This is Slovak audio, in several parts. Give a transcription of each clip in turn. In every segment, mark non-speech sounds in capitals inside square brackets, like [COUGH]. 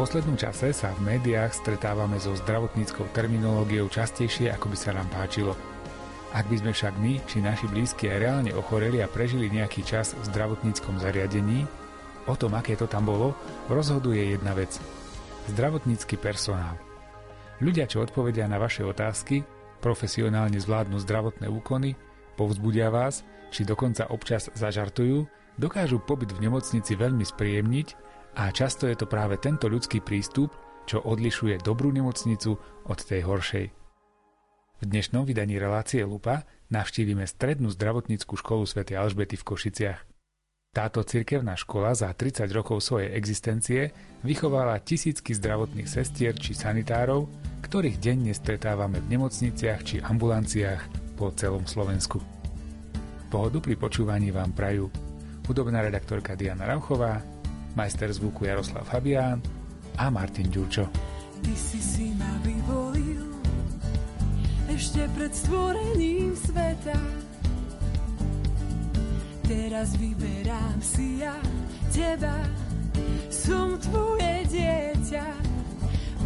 poslednom čase sa v médiách stretávame so zdravotníckou terminológiou častejšie, ako by sa nám páčilo. Ak by sme však my či naši blízki aj reálne ochoreli a prežili nejaký čas v zdravotníckom zariadení, o tom, aké to tam bolo, rozhoduje jedna vec. Zdravotnícky personál. Ľudia, čo odpovedia na vaše otázky, profesionálne zvládnu zdravotné úkony, povzbudia vás, či dokonca občas zažartujú, dokážu pobyt v nemocnici veľmi spríjemniť a často je to práve tento ľudský prístup, čo odlišuje dobrú nemocnicu od tej horšej. V dnešnom vydaní relácie Lupa navštívime strednú zdravotníckú školu Sv. Alžbety v Košiciach. Táto cirkevná škola za 30 rokov svojej existencie vychovala tisícky zdravotných sestier či sanitárov, ktorých denne stretávame v nemocniciach či ambulanciách po celom Slovensku. Pohodu pri počúvaní vám prajú hudobná redaktorka Diana Rauchová, majster zvuku Jaroslav Fabián a Martin Ďurčo. Ty si si ma vyvolil ešte pred stvorením sveta. Teraz vyberám si ja teba, som tvoje dieťa.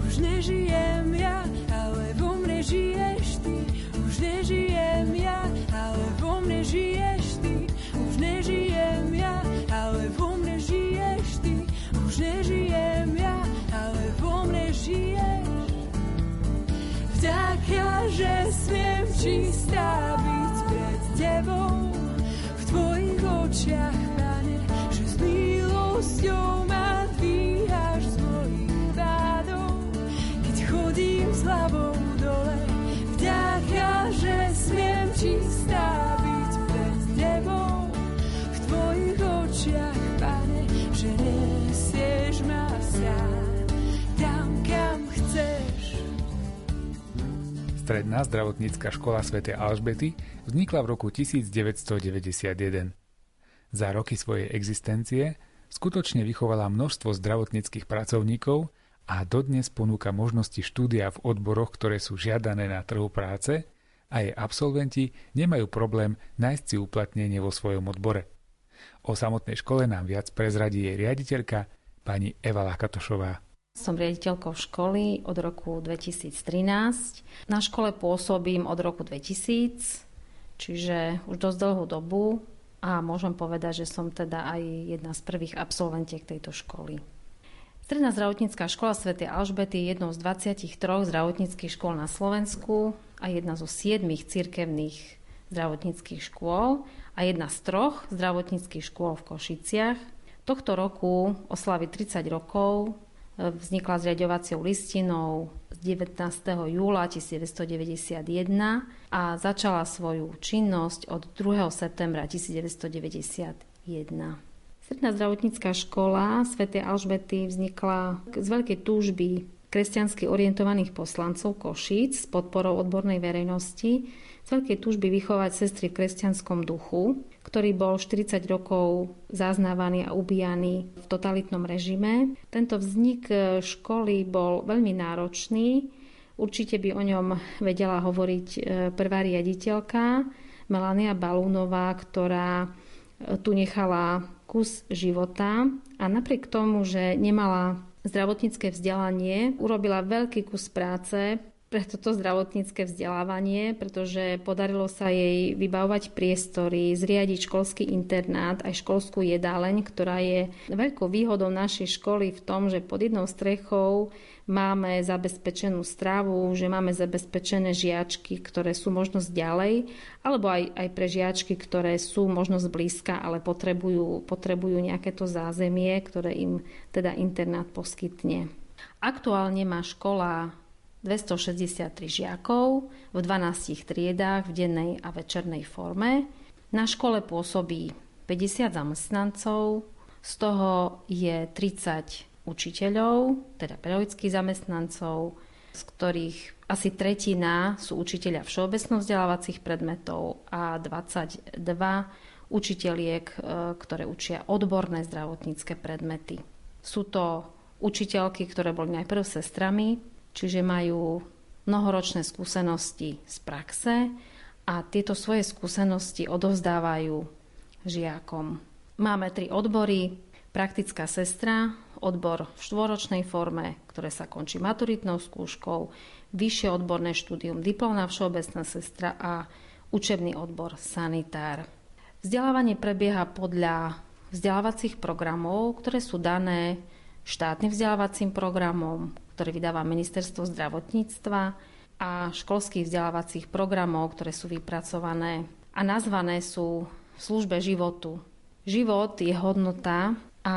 Už nežijem ja, ale vo mne žiješ ty. Už nežijem ja, ale vo mne žiješ ty. Už nežijem ja, ale vo. Už nežijem ja, ale vo mne žiješ. Vďaka, že smiem čistá byť pred Tebou v Tvojich očiach, Pane, že s milosťou ma dvíhaš z mojich pádov, keď chodím s hlavou Stredná zdravotnícka škola Sv. Alžbety vznikla v roku 1991. Za roky svojej existencie skutočne vychovala množstvo zdravotníckých pracovníkov a dodnes ponúka možnosti štúdia v odboroch, ktoré sú žiadané na trhu práce a jej absolventi nemajú problém nájsť si uplatnenie vo svojom odbore. O samotnej škole nám viac prezradí jej riaditeľka pani Eva Lakatošová. Som riaditeľkou školy od roku 2013. Na škole pôsobím od roku 2000, čiže už dosť dlhú dobu a môžem povedať, že som teda aj jedna z prvých absolventiek tejto školy. Stredná zdravotnícká škola Sv. Alžbety je jednou z 23 zdravotníckých škôl na Slovensku a jedna zo 7 cirkevných zdravotníckých škôl a jedna z troch zdravotníckých škôl v Košiciach. Tohto roku oslaví 30 rokov vznikla zriadovacou listinou z 19. júla 1991 a začala svoju činnosť od 2. septembra 1991. Stredná zdravotnícká škola Sv. Alžbety vznikla z veľkej túžby kresťansky orientovaných poslancov Košíc s podporou odbornej verejnosti z veľkej túžby vychovať sestry v kresťanskom duchu, ktorý bol 40 rokov zaznávaný a ubíjaný v totalitnom režime. Tento vznik školy bol veľmi náročný. Určite by o ňom vedela hovoriť e, prvá riaditeľka Melania Balúnová, ktorá e, tu nechala kus života a napriek tomu, že nemala zdravotnícke vzdelanie, urobila veľký kus práce pre toto zdravotnícke vzdelávanie, pretože podarilo sa jej vybavovať priestory, zriadiť školský internát, aj školskú jedáleň, ktorá je veľkou výhodou našej školy v tom, že pod jednou strechou máme zabezpečenú stravu, že máme zabezpečené žiačky, ktoré sú možnosť ďalej, alebo aj, aj pre žiačky, ktoré sú možnosť blízka, ale potrebujú, potrebujú nejaké to zázemie, ktoré im teda internát poskytne. Aktuálne má škola 263 žiakov v 12 triedách v dennej a večernej forme. Na škole pôsobí 50 zamestnancov, z toho je 30 učiteľov, teda pedagogických zamestnancov, z ktorých asi tretina sú učiteľia všeobecno vzdelávacích predmetov a 22 učiteľiek, e, ktoré učia odborné zdravotnícke predmety. Sú to učiteľky, ktoré boli najprv sestrami, čiže majú mnohoročné skúsenosti z praxe a tieto svoje skúsenosti odovzdávajú žiakom. Máme tri odbory. Praktická sestra, odbor v štvoročnej forme, ktoré sa končí maturitnou skúškou, vyššie odborné štúdium, diplomná všeobecná sestra a učebný odbor sanitár. Vzdelávanie prebieha podľa vzdelávacích programov, ktoré sú dané štátnym vzdelávacím programom, ktoré vydáva Ministerstvo zdravotníctva a školských vzdelávacích programov, ktoré sú vypracované a nazvané sú v službe životu. Život je hodnota a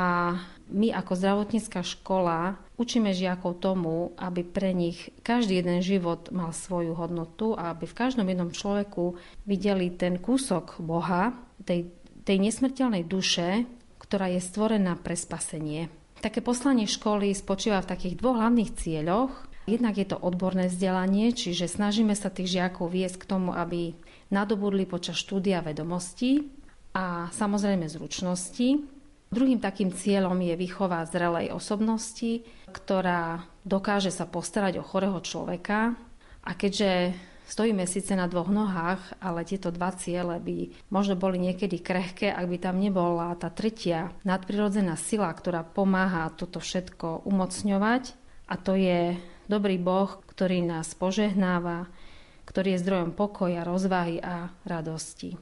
my ako zdravotnícka škola učíme žiakov tomu, aby pre nich každý jeden život mal svoju hodnotu a aby v každom jednom človeku videli ten kúsok Boha, tej, tej nesmrteľnej duše, ktorá je stvorená pre spasenie. Také poslanie školy spočíva v takých dvoch hlavných cieľoch. Jednak je to odborné vzdelanie, čiže snažíme sa tých žiakov viesť k tomu, aby nadobudli počas štúdia vedomosti a samozrejme zručnosti, Druhým takým cieľom je výchova zrelej osobnosti, ktorá dokáže sa postarať o chorého človeka. A keďže stojíme síce na dvoch nohách, ale tieto dva ciele by možno boli niekedy krehké, ak by tam nebola tá tretia nadprirodzená sila, ktorá pomáha toto všetko umocňovať. A to je dobrý Boh, ktorý nás požehnáva, ktorý je zdrojom pokoja, rozvahy a radosti.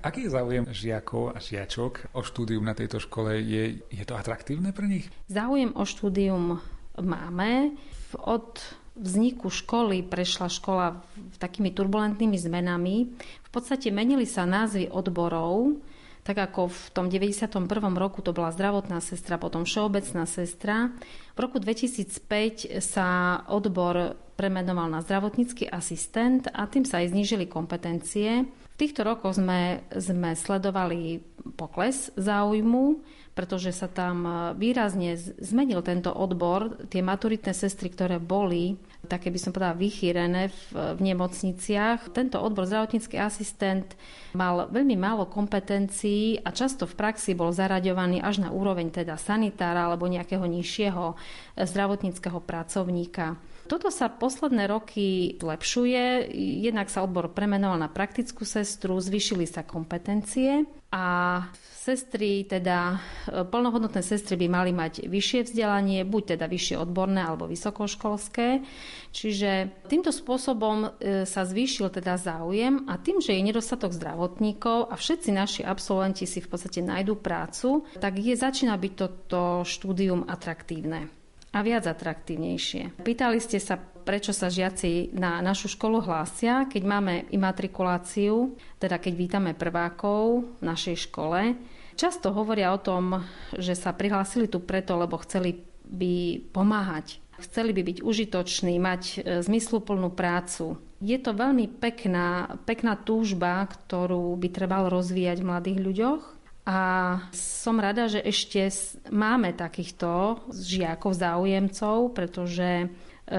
Aký je záujem žiakov a žiačok o štúdium na tejto škole? Je, je to atraktívne pre nich? Záujem o štúdium máme. Od vzniku školy prešla škola takými turbulentnými zmenami. V podstate menili sa názvy odborov, tak ako v tom 91. roku to bola zdravotná sestra, potom všeobecná sestra. V roku 2005 sa odbor premenoval na zdravotnícky asistent a tým sa aj znížili kompetencie týchto rokoch sme, sme sledovali pokles záujmu, pretože sa tam výrazne zmenil tento odbor. Tie maturitné sestry, ktoré boli, také by som povedala, vychýrené v, v nemocniciach. Tento odbor zdravotnícky asistent mal veľmi málo kompetencií a často v praxi bol zaraďovaný až na úroveň teda sanitára alebo nejakého nižšieho zdravotníckého pracovníka. Toto sa posledné roky zlepšuje. Jednak sa odbor premenoval na praktickú sestru, zvyšili sa kompetencie a sestry, teda e, plnohodnotné sestry by mali mať vyššie vzdelanie, buď teda vyššie odborné alebo vysokoškolské. Čiže týmto spôsobom e, sa zvýšil teda záujem a tým, že je nedostatok zdravotníkov a všetci naši absolventi si v podstate nájdú prácu, tak je začína byť toto štúdium atraktívne a viac atraktívnejšie. Pýtali ste sa, prečo sa žiaci na našu školu hlásia, keď máme imatrikuláciu, teda keď vítame prvákov v našej škole. Často hovoria o tom, že sa prihlásili tu preto, lebo chceli by pomáhať. Chceli by byť užitoční, mať e, zmysluplnú prácu. Je to veľmi pekná, pekná túžba, ktorú by trebalo rozvíjať v mladých ľuďoch a som rada, že ešte máme takýchto žiakov, záujemcov, pretože e,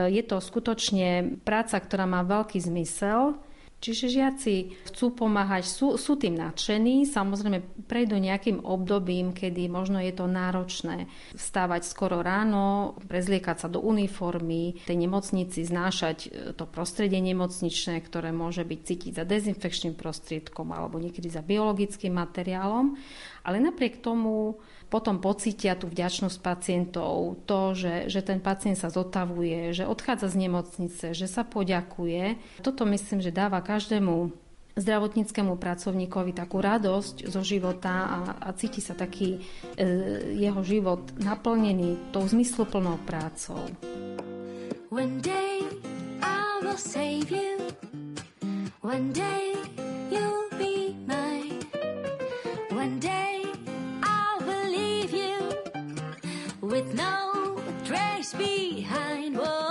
je to skutočne práca, ktorá má veľký zmysel Čiže žiaci chcú pomáhať, sú, sú tým nadšení, samozrejme prejdú nejakým obdobím, kedy možno je to náročné vstávať skoro ráno, prezliekať sa do uniformy, tej nemocnici znášať e, to prostredie nemocničné, ktoré môže byť cítiť za dezinfekčným prostriedkom alebo niekedy za biologickým materiálom. Ale napriek tomu potom pocítia tú vďačnosť pacientov, to, že, že ten pacient sa zotavuje, že odchádza z nemocnice, že sa poďakuje. Toto myslím, že dáva každému zdravotníckému pracovníkovi takú radosť zo života a, a cíti sa taký e, jeho život naplnený tou zmysluplnou prácou. One day I will save you. One day you'll be mine. One day with no trace behind. Whoa,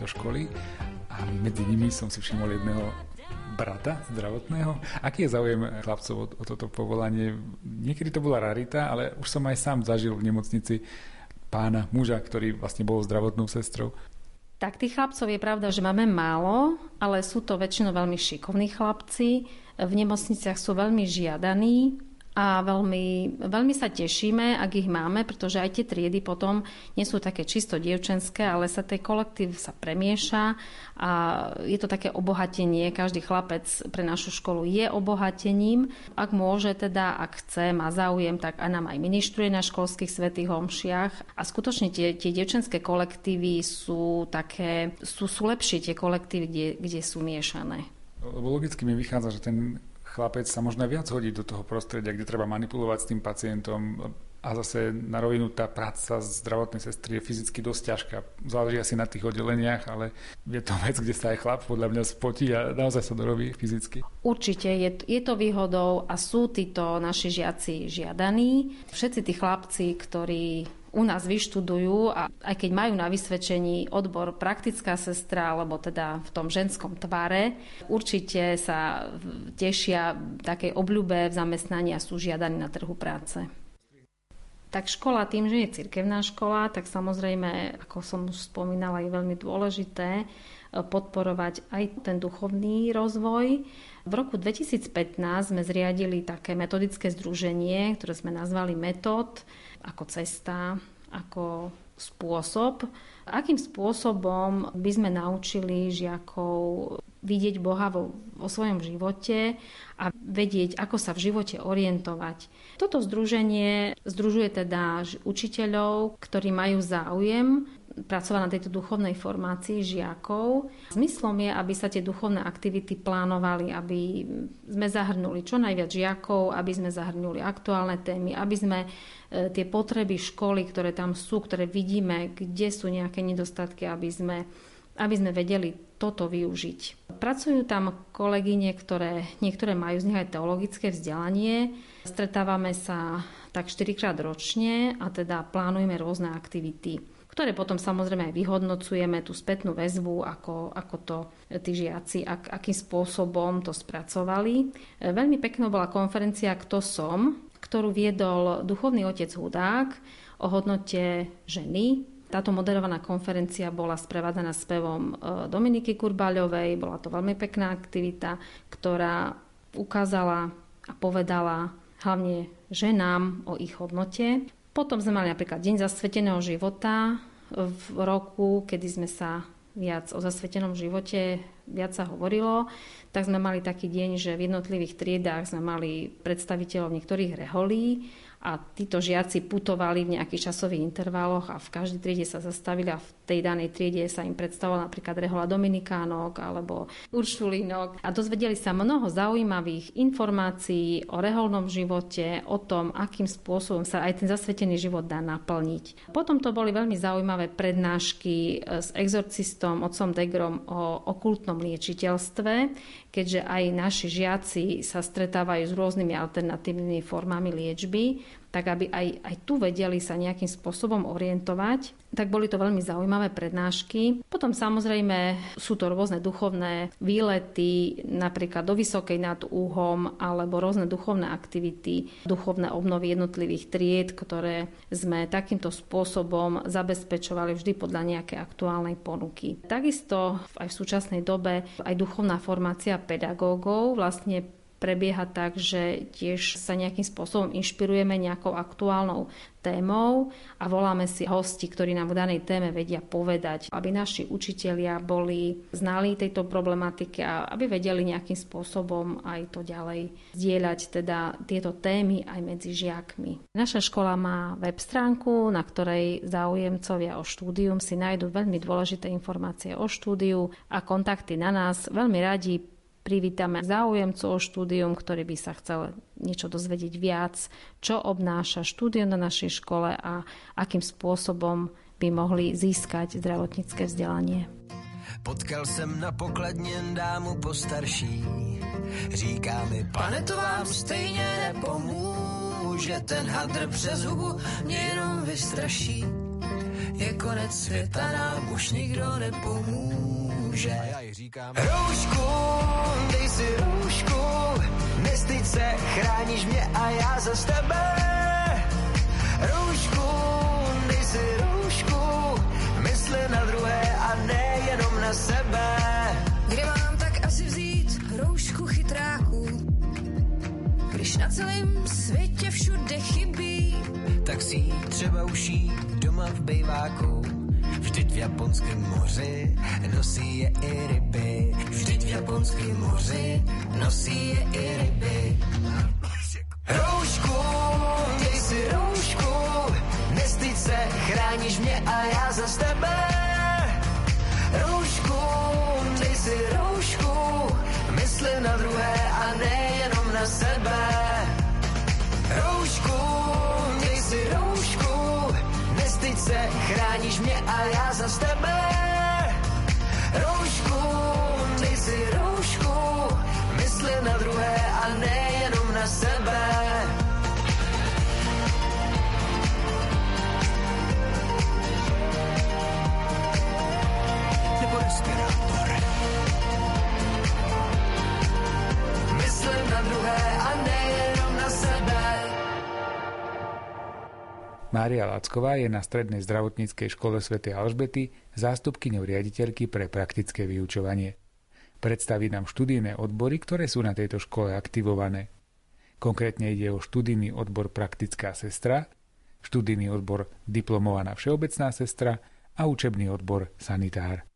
tejto školy a medzi nimi som si všimol jedného brata zdravotného. Aký je záujem chlapcov o, o toto povolanie? Niekedy to bola rarita, ale už som aj sám zažil v nemocnici pána, muža, ktorý vlastne bol zdravotnou sestrou. Tak tých chlapcov je pravda, že máme málo, ale sú to väčšinou veľmi šikovní chlapci. V nemocniciach sú veľmi žiadaní, a veľmi, veľmi sa tešíme, ak ich máme, pretože aj tie triedy potom nie sú také čisto dievčenské, ale sa tej kolektív sa premieša a je to také obohatenie. Každý chlapec pre našu školu je obohatením. Ak môže teda, ak chce, má záujem, tak aj nám aj ministruje na školských svetých homšiach. A skutočne tie, tie dievčenské kolektívy sú také, sú, sú lepšie tie kolektívy, kde, kde sú miešané. Lebo logicky mi vychádza, že ten chlapec sa možno viac hodí do toho prostredia, kde treba manipulovať s tým pacientom a zase na rovinu tá práca zdravotnej sestry je fyzicky dosť ťažká. Záleží asi na tých oddeleniach, ale je to vec, kde sa aj chlap podľa mňa spotí a naozaj sa dorobí fyzicky. Určite je, je to výhodou a sú títo naši žiaci žiadaní. Všetci tí chlapci, ktorí u nás vyštudujú a aj keď majú na vysvedčení odbor praktická sestra, alebo teda v tom ženskom tvare, určite sa tešia takej obľúbe v zamestnaní a sú žiadaní na trhu práce. Tak škola tým, že je cirkevná škola, tak samozrejme, ako som už spomínala, je veľmi dôležité e, podporovať aj ten duchovný rozvoj. V roku 2015 sme zriadili také metodické združenie, ktoré sme nazvali Metod, ako cesta, ako spôsob, akým spôsobom by sme naučili žiakov vidieť Boha vo, vo svojom živote a vedieť, ako sa v živote orientovať. Toto združenie združuje teda učiteľov, ktorí majú záujem pracovať na tejto duchovnej formácii žiakov. Zmyslom je, aby sa tie duchovné aktivity plánovali, aby sme zahrnuli čo najviac žiakov, aby sme zahrnuli aktuálne témy, aby sme e, tie potreby školy, ktoré tam sú, ktoré vidíme, kde sú nejaké nedostatky, aby sme, aby sme vedeli toto využiť. Pracujú tam kolegyne, ktoré, niektoré majú z nich aj teologické vzdelanie. Stretávame sa tak 4 krát ročne a teda plánujeme rôzne aktivity ktoré potom samozrejme aj vyhodnocujeme, tú spätnú väzbu, ako, ako to tí žiaci, ak, akým spôsobom to spracovali. Veľmi pekná bola konferencia Kto som, ktorú viedol duchovný otec Hudák o hodnote ženy. Táto moderovaná konferencia bola sprevádzaná spevom e, Dominiky Kurbáľovej. Bola to veľmi pekná aktivita, ktorá ukázala a povedala hlavne ženám o ich hodnote. Potom sme mali napríklad Deň zasveteného života. V roku, kedy sme sa viac o zasvetenom živote viac sa hovorilo, tak sme mali taký deň, že v jednotlivých triedách sme mali predstaviteľov niektorých reholí a títo žiaci putovali v nejakých časových intervaloch a v každej triede sa zastavili a v tej danej triede sa im predstavovala napríklad rehola Dominikánok alebo Uršulínok a dozvedeli sa mnoho zaujímavých informácií o reholnom živote, o tom, akým spôsobom sa aj ten zasvetený život dá naplniť. Potom to boli veľmi zaujímavé prednášky s exorcistom, otcom Degrom o okultnom liečiteľstve, keďže aj naši žiaci sa stretávajú s rôznymi alternatívnymi formami liečby, tak aby aj, aj tu vedeli sa nejakým spôsobom orientovať. Tak boli to veľmi zaujímavé prednášky. Potom samozrejme sú to rôzne duchovné výlety, napríklad do Vysokej nad Úhom, alebo rôzne duchovné aktivity, duchovné obnovy jednotlivých tried, ktoré sme takýmto spôsobom zabezpečovali vždy podľa nejakej aktuálnej ponuky. Takisto aj v súčasnej dobe aj duchovná formácia pedagógov vlastne prebieha tak, že tiež sa nejakým spôsobom inšpirujeme nejakou aktuálnou témou a voláme si hosti, ktorí nám v danej téme vedia povedať, aby naši učitelia boli znali tejto problematiky a aby vedeli nejakým spôsobom aj to ďalej zdieľať teda tieto témy aj medzi žiakmi. Naša škola má web stránku, na ktorej záujemcovia o štúdium si nájdú veľmi dôležité informácie o štúdiu a kontakty na nás. Veľmi radi privítame záujemcov o štúdium, ktorý by sa chcel niečo dozvedieť viac, čo obnáša štúdium na našej škole a akým spôsobom by mohli získať zdravotnícke vzdelanie. Potkal jsem na pokladně dámu postarší. Říká mi, pane, to vám stejně nepomůže, ten hadr přes hubu mě jenom vystraší. je konec světa, nám už nikdo nepomůže. A já ji říkám, roušku, dej si roušku, nestyď se, chráníš mě a já za tebe. Roušku, dej si roušku, mysli na druhé a ne jenom na sebe. Kde mám tak asi vzít roušku chytráků, když na celém světě všude chybí, tak si třeba uší doma v bejváku. Vždyť v japonském moři nosí je i ryby. Vždyť v japonském moři nosí je i ryby. Roušku, dej si roušku, nestyď se, chráníš mě a já za tebe. Roušku, dej si roušku, mysli na druhé a nejenom chráníš mě a já za tebe. Roušku, dej si roušku, mysli na druhé a nejenom na sebe. Mária Lacková je na Strednej zdravotníckej škole Sv. Alžbety zástupkyňou riaditeľky pre praktické vyučovanie. Predstaví nám študijné odbory, ktoré sú na tejto škole aktivované. Konkrétne ide o študijný odbor praktická sestra, študijný odbor diplomovaná všeobecná sestra a učebný odbor sanitár.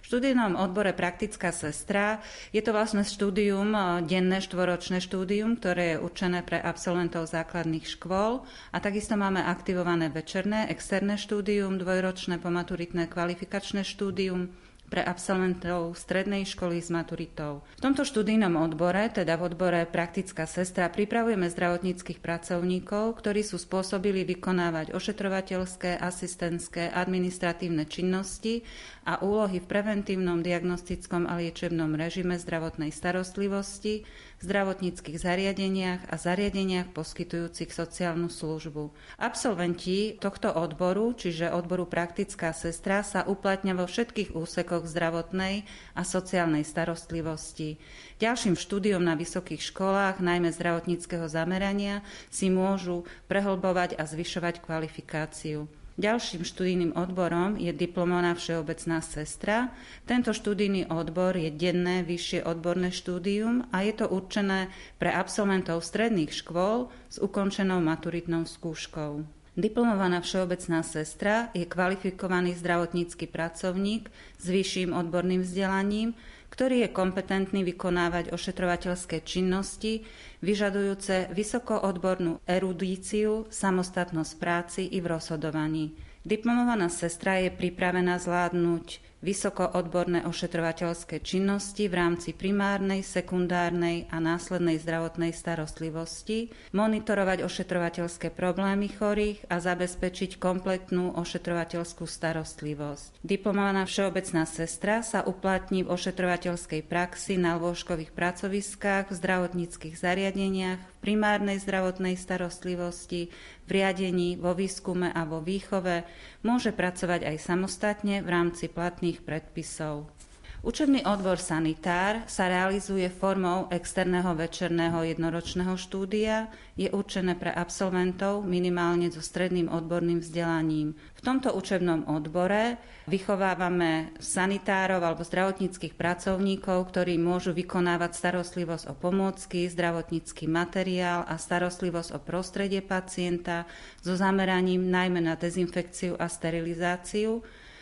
V študijnom odbore Praktická sestra je to vlastne štúdium, e, denné štvoročné štúdium, ktoré je určené pre absolventov základných škôl a takisto máme aktivované večerné externé štúdium, dvojročné pomaturitné kvalifikačné štúdium, pre absolventov strednej školy s maturitou. V tomto študijnom odbore, teda v odbore Praktická sestra, pripravujeme zdravotníckých pracovníkov, ktorí sú spôsobili vykonávať ošetrovateľské, asistentské, administratívne činnosti a úlohy v preventívnom, diagnostickom a liečebnom režime zdravotnej starostlivosti, zdravotníckých zariadeniach a zariadeniach poskytujúcich sociálnu službu. Absolventi tohto odboru, čiže odboru praktická sestra, sa uplatňa vo všetkých úsekoch zdravotnej a sociálnej starostlivosti. Ďalším štúdiom na vysokých školách, najmä zdravotníckého zamerania, si môžu prehlbovať a zvyšovať kvalifikáciu. Ďalším študijným odborom je diplomovaná všeobecná sestra. Tento študijný odbor je denné vyššie odborné štúdium a je to určené pre absolventov stredných škôl s ukončenou maturitnou skúškou. Diplomovaná všeobecná sestra je kvalifikovaný zdravotnícky pracovník s vyšším odborným vzdelaním, ktorý je kompetentný vykonávať ošetrovateľské činnosti, vyžadujúce vysokoodbornú erudíciu, samostatnosť práci i v rozhodovaní. Diplomovaná sestra je pripravená zvládnuť vysokoodborné ošetrovateľské činnosti v rámci primárnej, sekundárnej a následnej zdravotnej starostlivosti, monitorovať ošetrovateľské problémy chorých a zabezpečiť kompletnú ošetrovateľskú starostlivosť. Diplomovaná všeobecná sestra sa uplatní v ošetrovateľskej praxi na lôžkových pracoviskách, v zdravotníckých zariadeniach, v primárnej zdravotnej starostlivosti, riadení, vo výskume a vo výchove, môže pracovať aj samostatne v rámci platných predpisov. Učebný odbor sanitár sa realizuje formou externého večerného jednoročného štúdia, je určené pre absolventov minimálne so stredným odborným vzdelaním. V tomto učebnom odbore vychovávame sanitárov alebo zdravotníckých pracovníkov, ktorí môžu vykonávať starostlivosť o pomôcky, zdravotnícky materiál a starostlivosť o prostredie pacienta so zameraním najmä na dezinfekciu a sterilizáciu,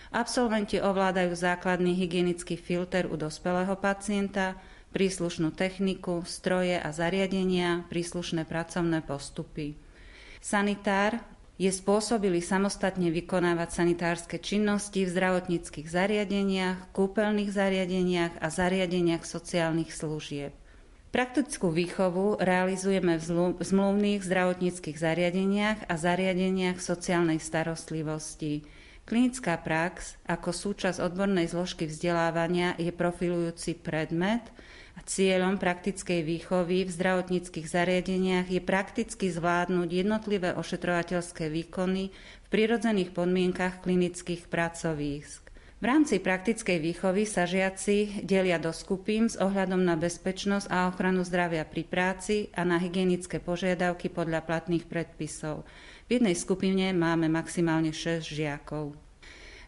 Absolventi ovládajú základný hygienický filter u dospelého pacienta, príslušnú techniku, stroje a zariadenia, príslušné pracovné postupy. Sanitár je spôsobili samostatne vykonávať sanitárske činnosti v zdravotníckých zariadeniach, kúpeľných zariadeniach a zariadeniach sociálnych služieb. Praktickú výchovu realizujeme v zmluvných zdravotníckých zariadeniach a zariadeniach sociálnej starostlivosti Klinická prax ako súčasť odbornej zložky vzdelávania je profilujúci predmet a cieľom praktickej výchovy v zdravotníckých zariadeniach je prakticky zvládnuť jednotlivé ošetrovateľské výkony v prirodzených podmienkach klinických pracovísk. V rámci praktickej výchovy sa žiaci delia do skupín s ohľadom na bezpečnosť a ochranu zdravia pri práci a na hygienické požiadavky podľa platných predpisov. V jednej skupine máme maximálne 6 žiakov.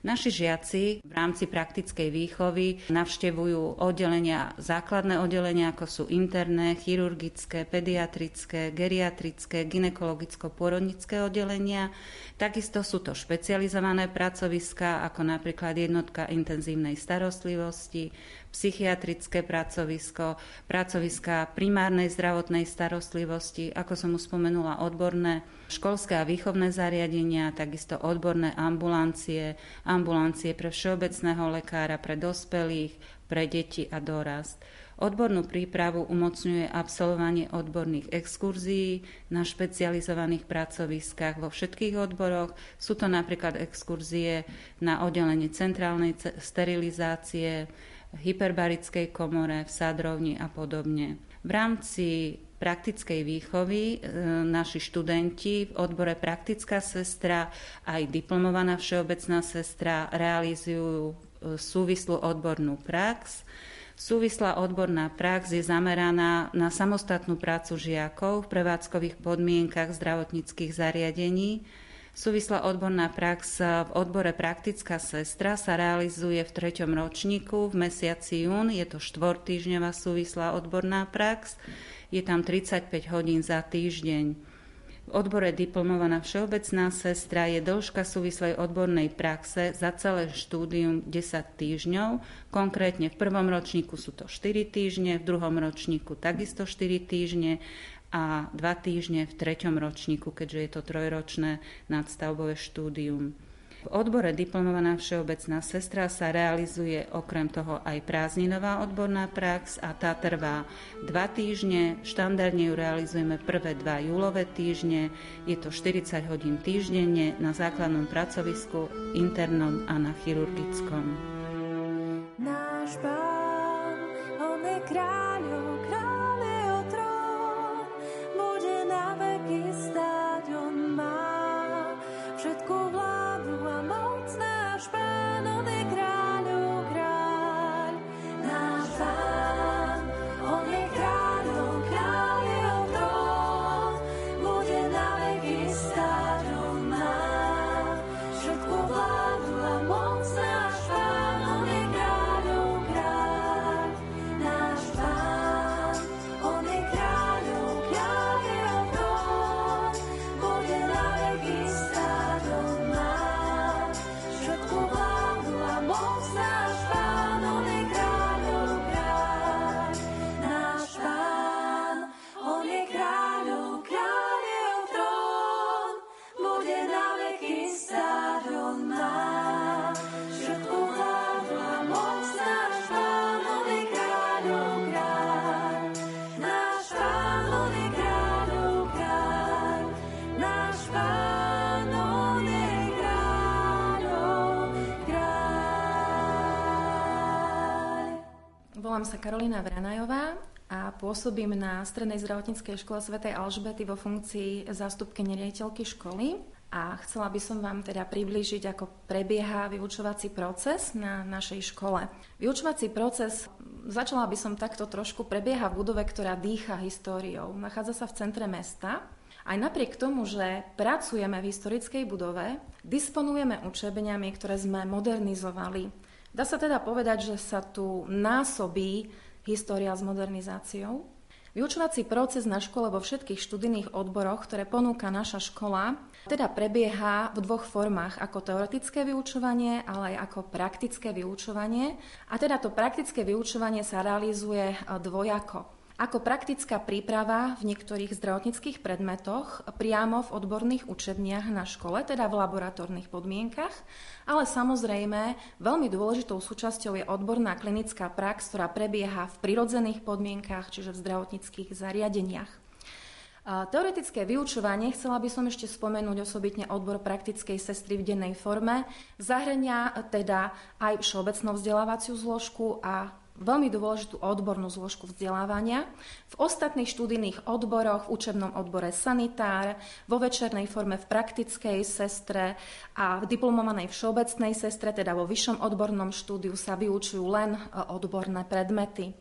Naši žiaci v rámci praktickej výchovy navštevujú oddelenia, základné oddelenia, ako sú interné, chirurgické, pediatrické, geriatrické, ginekologicko-pôrodnické oddelenia. Takisto sú to špecializované pracoviská, ako napríklad jednotka intenzívnej starostlivosti, psychiatrické pracovisko, pracoviska primárnej zdravotnej starostlivosti, ako som už spomenula, odborné školské a výchovné zariadenia, takisto odborné ambulancie, ambulancie pre všeobecného lekára, pre dospelých, pre deti a dorast. Odbornú prípravu umocňuje absolvovanie odborných exkurzií na špecializovaných pracoviskách vo všetkých odboroch. Sú to napríklad exkurzie na oddelenie centrálnej sterilizácie, hyperbarickej komore, v sádrovni a podobne. V rámci praktickej výchovy e, naši študenti v odbore praktická sestra aj diplomovaná všeobecná sestra realizujú e, súvislú odbornú prax. Súvislá odborná prax je zameraná na samostatnú prácu žiakov v prevádzkových podmienkach zdravotníckých zariadení, Súvislá odborná prax v odbore praktická sestra sa realizuje v treťom ročníku v mesiaci jún. Je to štvortýžňová súvislá odborná prax. Je tam 35 hodín za týždeň. V odbore diplomovaná všeobecná sestra je dĺžka súvislej odbornej praxe za celé štúdium 10 týždňov. Konkrétne v prvom ročníku sú to 4 týždne, v druhom ročníku takisto 4 týždne a dva týždne v treťom ročníku, keďže je to trojročné nadstavbové štúdium. V odbore diplomovaná všeobecná sestra sa realizuje okrem toho aj prázdninová odborná prax a tá trvá dva týždne. Štandardne ju realizujeme prvé dva júlové týždne. Je to 40 hodín týždenne na základnom pracovisku, internom a na chirurgickom. Náš pán, on je kráľom Volám sa Karolina Vranajová a pôsobím na Strednej zdravotníckej škole svätej Alžbety vo funkcii zástupky neriaditeľky školy. A chcela by som vám teda priblížiť, ako prebieha vyučovací proces na našej škole. Vyučovací proces, začala by som takto trošku, prebieha v budove, ktorá dýcha históriou. Nachádza sa v centre mesta. Aj napriek tomu, že pracujeme v historickej budove, disponujeme učebeniami, ktoré sme modernizovali Dá sa teda povedať, že sa tu násobí história s modernizáciou. Vyučovací proces na škole vo všetkých študijných odboroch, ktoré ponúka naša škola, teda prebieha v dvoch formách, ako teoretické vyučovanie, ale aj ako praktické vyučovanie. A teda to praktické vyučovanie sa realizuje dvojako. Ako praktická príprava v niektorých zdravotníckých predmetoch priamo v odborných učebniach na škole, teda v laboratórnych podmienkach, ale samozrejme veľmi dôležitou súčasťou je odborná klinická prax, ktorá prebieha v prirodzených podmienkach, čiže v zdravotníckých zariadeniach. Teoretické vyučovanie chcela by som ešte spomenúť osobitne odbor praktickej sestry v dennej forme. Zahrania teda aj všeobecnú vzdelávaciu zložku a veľmi dôležitú odbornú zložku vzdelávania. V ostatných študijných odboroch, v učebnom odbore sanitár, vo večernej forme v praktickej sestre a v diplomovanej všeobecnej sestre, teda vo vyššom odbornom štúdiu sa vyučujú len e, odborné predmety.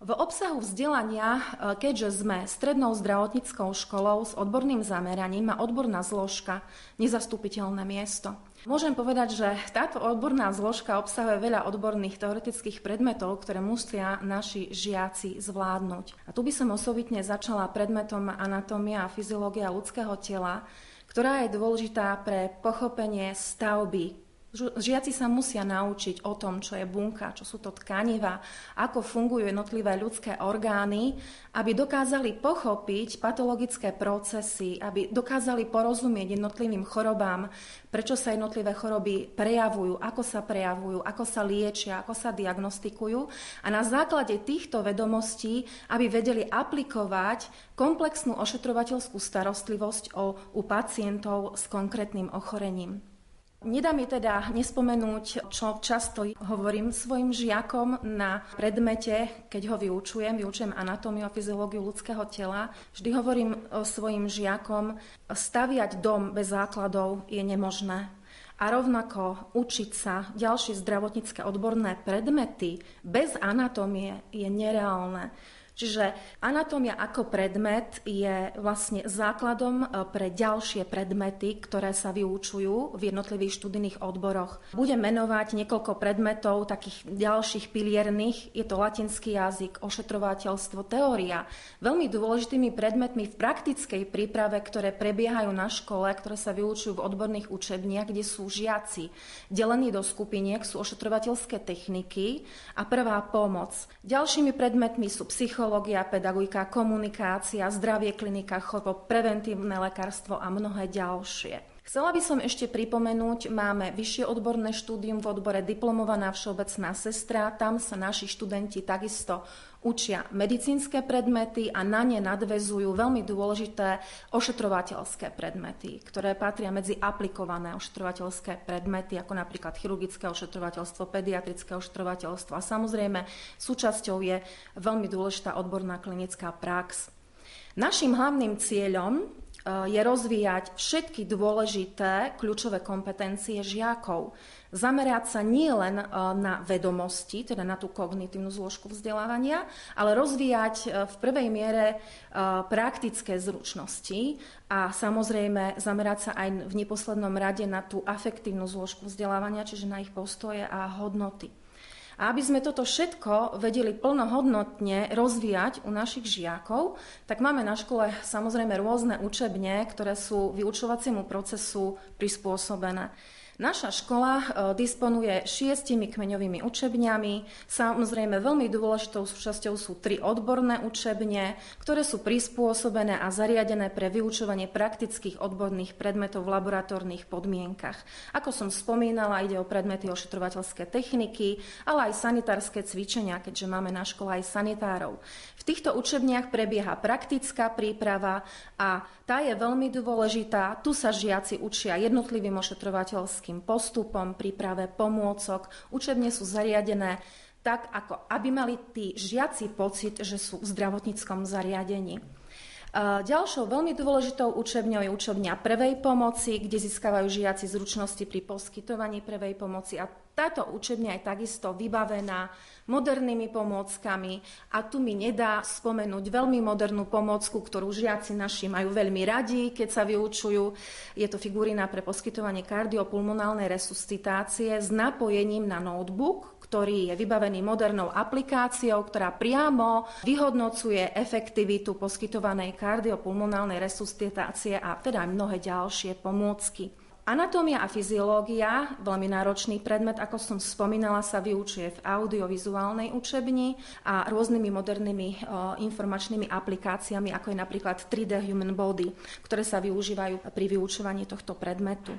V obsahu vzdelania, e, keďže sme strednou zdravotníckou školou s odborným zameraním, má odborná zložka nezastupiteľné miesto. Môžem povedať, že táto odborná zložka obsahuje veľa odborných teoretických predmetov, ktoré musia naši žiaci zvládnuť. A tu by som osobitne začala predmetom anatómia a fyziológia ľudského tela, ktorá je dôležitá pre pochopenie stavby Žiaci sa musia naučiť o tom, čo je bunka, čo sú to tkaniva, ako fungujú jednotlivé ľudské orgány, aby dokázali pochopiť patologické procesy, aby dokázali porozumieť jednotlivým chorobám, prečo sa jednotlivé choroby prejavujú, ako sa prejavujú, ako sa liečia, ako sa diagnostikujú a na základe týchto vedomostí, aby vedeli aplikovať komplexnú ošetrovateľskú starostlivosť o, u pacientov s konkrétnym ochorením. Nedá mi teda nespomenúť, čo často hovorím svojim žiakom na predmete, keď ho vyučujem, vyučujem anatómiu a fyziológiu ľudského tela. Vždy hovorím svojim žiakom, staviať dom bez základov je nemožné. A rovnako učiť sa ďalšie zdravotnícke odborné predmety bez anatómie je nereálne. Čiže anatómia ako predmet je vlastne základom e, pre ďalšie predmety, ktoré sa vyučujú v jednotlivých študijných odboroch. Budem menovať niekoľko predmetov, takých ďalších pilierných. Je to latinský jazyk, ošetrovateľstvo, teória. Veľmi dôležitými predmetmi v praktickej príprave, ktoré prebiehajú na škole, ktoré sa vyučujú v odborných učebniach, kde sú žiaci delení do skupiniek, sú ošetrovateľské techniky a prvá pomoc. Ďalšími predmetmi sú psychológia, psychológia, pedagogika, komunikácia, zdravie klinika, chorob, preventívne lekárstvo a mnohé ďalšie. Chcela by som ešte pripomenúť, máme vyššie odborné štúdium v odbore diplomovaná všeobecná sestra. Tam sa naši študenti takisto učia medicínske predmety a na ne nadvezujú veľmi dôležité ošetrovateľské predmety, ktoré patria medzi aplikované ošetrovateľské predmety, ako napríklad chirurgické ošetrovateľstvo, pediatrické ošetrovateľstvo. A samozrejme súčasťou je veľmi dôležitá odborná klinická prax. Našim hlavným cieľom je rozvíjať všetky dôležité kľúčové kompetencie žiakov zamerať sa nie len e, na vedomosti, teda na tú kognitívnu zložku vzdelávania, ale rozvíjať e, v prvej miere praktické zručnosti a samozrejme zamerať sa aj v neposlednom rade na tú afektívnu zložku vzdelávania, čiže na ich postoje a hodnoty. A aby sme toto všetko vedeli plnohodnotne rozvíjať u našich žiakov, tak máme na škole samozrejme rôzne učebne, ktoré sú vyučovaciemu procesu prispôsobené. Naša škola e, disponuje šiestimi kmeňovými učebňami. Samozrejme, veľmi dôležitou súčasťou sú tri odborné učebne, ktoré sú prispôsobené a zariadené pre vyučovanie praktických odborných predmetov v laboratórnych podmienkach. Ako som spomínala, ide o predmety ošetrovateľské techniky, ale aj sanitárske cvičenia, keďže máme na škole aj sanitárov. V týchto učebniach prebieha praktická príprava a tá je veľmi dôležitá. Tu sa žiaci učia jednotlivým ošetrovateľským postupom, príprave pomôcok. Učebne sú zariadené tak, ako aby mali tí žiaci pocit, že sú v zdravotníckom zariadení. Ďalšou veľmi dôležitou učebňou je učebňa prvej pomoci, kde získavajú žiaci zručnosti pri poskytovaní prvej pomoci a táto učebňa je takisto vybavená modernými pomôckami a tu mi nedá spomenúť veľmi modernú pomôcku, ktorú žiaci naši majú veľmi radi, keď sa vyučujú. Je to figurina pre poskytovanie kardiopulmonálnej resuscitácie s napojením na notebook, ktorý je vybavený modernou aplikáciou, ktorá priamo vyhodnocuje efektivitu poskytovanej kardiopulmonálnej resuscitácie a teda aj mnohé ďalšie pomôcky. Anatómia a fyziológia, veľmi náročný predmet, ako som spomínala, sa vyučuje v audiovizuálnej učebni a rôznymi modernými o, informačnými aplikáciami, ako je napríklad 3D Human Body, ktoré sa využívajú pri vyučovaní tohto predmetu.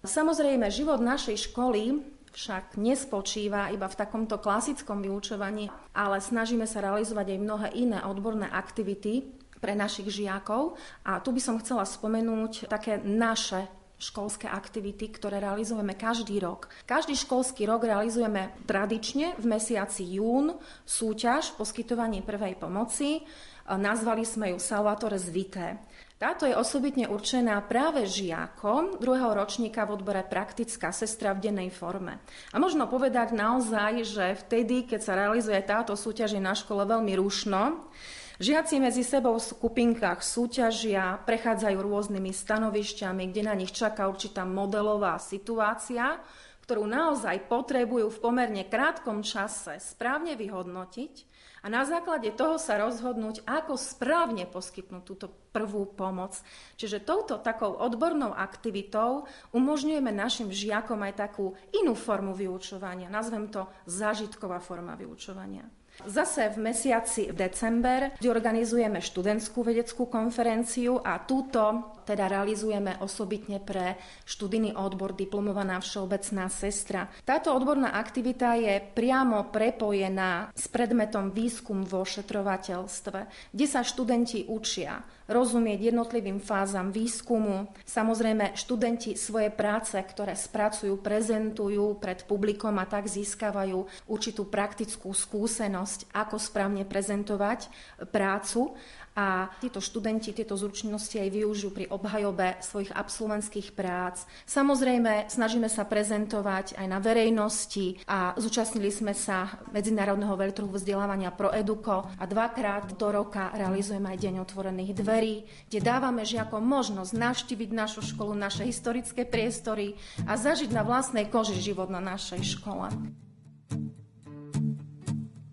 Samozrejme, život našej školy však nespočíva iba v takomto klasickom vyučovaní, ale snažíme sa realizovať aj mnohé iné odborné aktivity, pre našich žiakov. A tu by som chcela spomenúť také naše školské aktivity, ktoré realizujeme každý rok. Každý školský rok realizujeme tradične v mesiaci jún súťaž poskytovanie prvej pomoci. Nazvali sme ju Salvatore Zvité. Táto je osobitne určená práve žiakom druhého ročníka v odbore praktická sestra v dennej forme. A možno povedať naozaj, že vtedy, keď sa realizuje táto súťaž, je na škole veľmi rušno. Žiaci medzi sebou v skupinkách súťažia, prechádzajú rôznymi stanovišťami, kde na nich čaká určitá modelová situácia, ktorú naozaj potrebujú v pomerne krátkom čase správne vyhodnotiť a na základe toho sa rozhodnúť, ako správne poskytnúť túto prvú pomoc. Čiže touto takou odbornou aktivitou umožňujeme našim žiakom aj takú inú formu vyučovania. Nazvem to zážitková forma vyučovania. Zase v mesiaci december, kde organizujeme študentskú vedeckú konferenciu a túto teda realizujeme osobitne pre študijný odbor diplomovaná všeobecná sestra. Táto odborná aktivita je priamo prepojená s predmetom výskum vo šetrovateľstve, kde sa študenti učia rozumieť jednotlivým fázam výskumu. Samozrejme, študenti svoje práce, ktoré spracujú, prezentujú pred publikom a tak získavajú určitú praktickú skúsenosť, ako správne prezentovať prácu a títo študenti tieto zručnosti aj využijú pri obhajobe svojich absolventských prác. Samozrejme, snažíme sa prezentovať aj na verejnosti a zúčastnili sme sa Medzinárodného veľtrhu vzdelávania pro Eduko a dvakrát do roka realizujeme aj Deň otvorených dverí, kde dávame žiakom možnosť navštíviť našu školu, naše historické priestory a zažiť na vlastnej koži život na našej škole.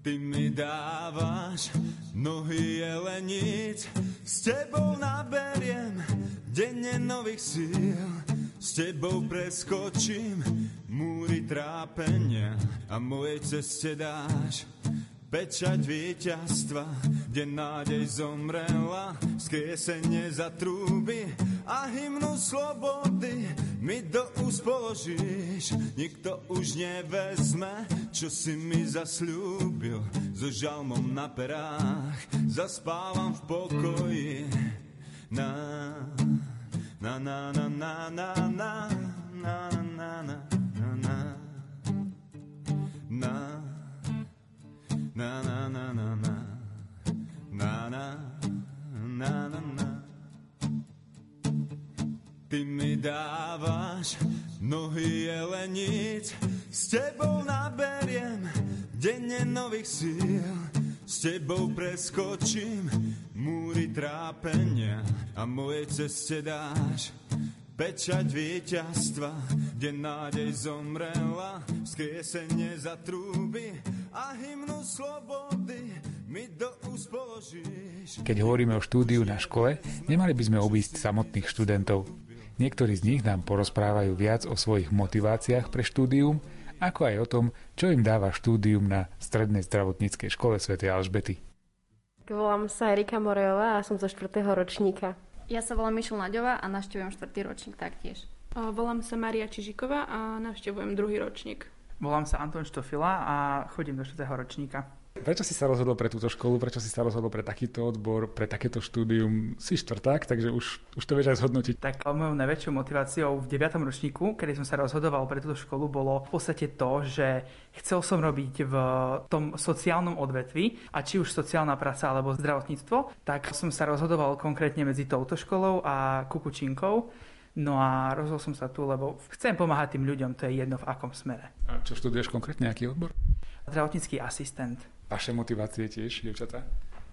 Ty mi dávaš nohy jelenic, s tebou naberiem denne nových síl. S tebou preskočím múry trápenia a mojej ceste dáš Pečať víťazstva, kde nádej zomrela, skriesenie za trúby a hymnu slobody mi do úst položíš. Nikto už nevezme, čo si mi zasľúbil. So žalmom na perách zaspávam v pokoji. Na, na, na, na, na, na, na, na, na, na, na, na, na na na na na. Na na na na na. Ty mi dávaš nohy jelenic, s tebou naberiem denne nových síl, s tebou preskočím múry trápenia a moje ceste dáš pečať víťazstva, kde nádej zomrela, skriesenie za trúby a hymnu slobody mi do uspoložíš. Keď hovoríme o štúdiu na škole, nemali by sme obísť samotných študentov. Niektorí z nich nám porozprávajú viac o svojich motiváciách pre štúdium, ako aj o tom, čo im dáva štúdium na Strednej zdravotníckej škole Sv. Alžbety. Volám sa Erika Morejová a som zo 4. ročníka. Ja sa volám Mišel Naďová a navštevujem štvrtý ročník taktiež. Volám sa Maria Čižiková a navštevujem druhý ročník. Volám sa Anton Štofila a chodím do štvrtého ročníka. Prečo si sa rozhodol pre túto školu, prečo si sa rozhodol pre takýto odbor, pre takéto štúdium? Si štvrták, takže už, už to vieš aj zhodnotiť. Tak mojou najväčšou motiváciou v 9. ročníku, kedy som sa rozhodoval pre túto školu, bolo v podstate to, že chcel som robiť v tom sociálnom odvetvi, a či už sociálna práca alebo zdravotníctvo, tak som sa rozhodoval konkrétne medzi touto školou a Kukučinkou. No a rozhodol som sa tu, lebo chcem pomáhať tým ľuďom, to je jedno v akom smere. A čo študuješ konkrétne, aký odbor? Zdravotnícky asistent. Vaše motivácie tiež, dievčatá?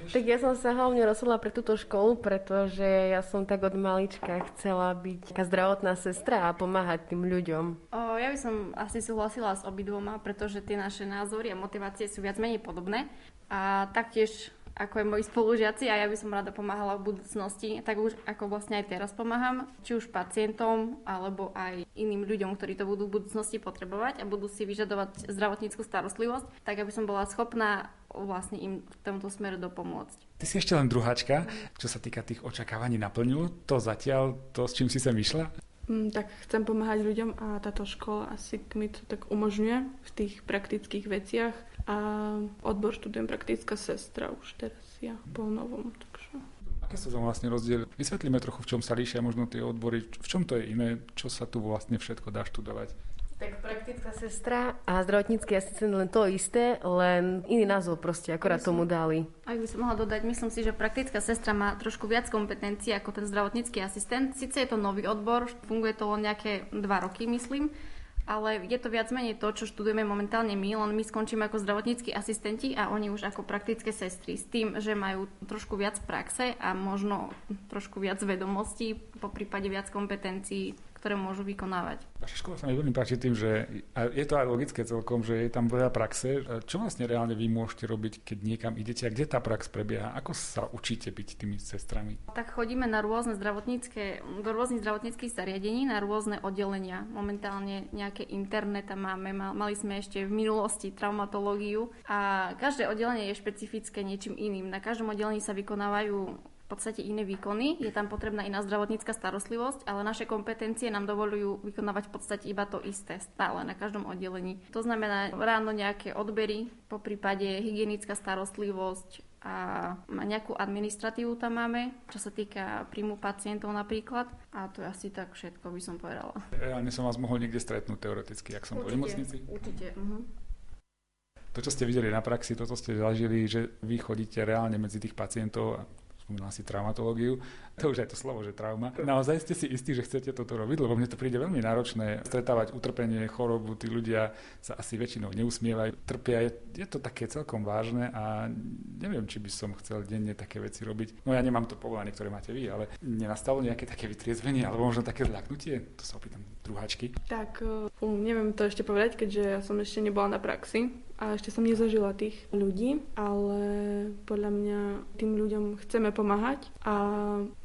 Tak ja som sa hlavne rozhodla pre túto školu, pretože ja som tak od malička chcela byť taká zdravotná sestra a pomáhať tým ľuďom. O, ja by som asi súhlasila s obidvoma, pretože tie naše názory a motivácie sú viac menej podobné. A taktiež ako aj moji spolužiaci a ja by som rada pomáhala v budúcnosti, tak už ako vlastne aj teraz pomáham, či už pacientom alebo aj iným ľuďom, ktorí to budú v budúcnosti potrebovať a budú si vyžadovať zdravotníckú starostlivosť, tak aby som bola schopná vlastne im v tomto smeru dopomôcť. Ty si ešte len druháčka, čo sa týka tých očakávaní naplnilo to zatiaľ, to s čím si sa myšla? Mm, tak chcem pomáhať ľuďom a táto škola asi mi to tak umožňuje v tých praktických veciach a odbor študujem praktická sestra už teraz ja po novom. Takže... Aké sú tam vlastne rozdiely? Vysvetlíme trochu, v čom sa líšia možno tie odbory, v čom to je iné, čo sa tu vlastne všetko dá študovať. Tak praktická sestra a zdravotnícky asistent len to isté, len iný názov proste, akorát tomu dali. Ak by som mohla dodať, myslím si, že praktická sestra má trošku viac kompetencií ako ten zdravotnícky asistent. Sice je to nový odbor, funguje to len nejaké dva roky, myslím, ale je to viac menej to, čo študujeme momentálne my, len my skončíme ako zdravotníckí asistenti a oni už ako praktické sestry. S tým, že majú trošku viac praxe a možno trošku viac vedomostí, po prípade viac kompetencií ktoré môžu vykonávať. Vaša škola sa mi veľmi páči tým, že je to aj logické celkom, že je tam veľa praxe. Čo vlastne reálne vy môžete robiť, keď niekam idete a kde tá prax prebieha? Ako sa učíte byť tými sestrami? Tak chodíme na rôzne zdravotnícke, do rôznych zdravotníckých zariadení, na rôzne oddelenia. Momentálne nejaké interné tam máme, mali sme ešte v minulosti traumatológiu a každé oddelenie je špecifické niečím iným. Na každom oddelení sa vykonávajú podstate iné výkony, je tam potrebná iná zdravotnícka starostlivosť, ale naše kompetencie nám dovolujú vykonávať v podstate iba to isté stále na každom oddelení. To znamená ráno nejaké odbery, po prípade hygienická starostlivosť a nejakú administratívu tam máme, čo sa týka príjmu pacientov napríklad. A to je asi tak všetko, by som povedala. Reálne som vás mohol niekde stretnúť teoreticky, ak som bol v nemocnici? Určite, uh-huh. To, čo ste videli na praxi, to, čo ste zažili, že vy chodíte reálne medzi tých pacientov spomínal si traumatológiu, to už je to slovo, že trauma. Naozaj ste si istí, že chcete toto robiť, lebo mne to príde veľmi náročné stretávať utrpenie, chorobu, tí ľudia sa asi väčšinou neusmievajú, trpia, je, to také celkom vážne a neviem, či by som chcel denne také veci robiť. No ja nemám to povolanie, ktoré máte vy, ale nenastalo nejaké také vytriezvenie alebo možno také zľaknutie? To sa opýtam druháčky. Tak, um, neviem to ešte povedať, keďže ja som ešte nebola na praxi, a ešte som nezažila tých ľudí, ale podľa mňa tým ľuďom chceme pomáhať a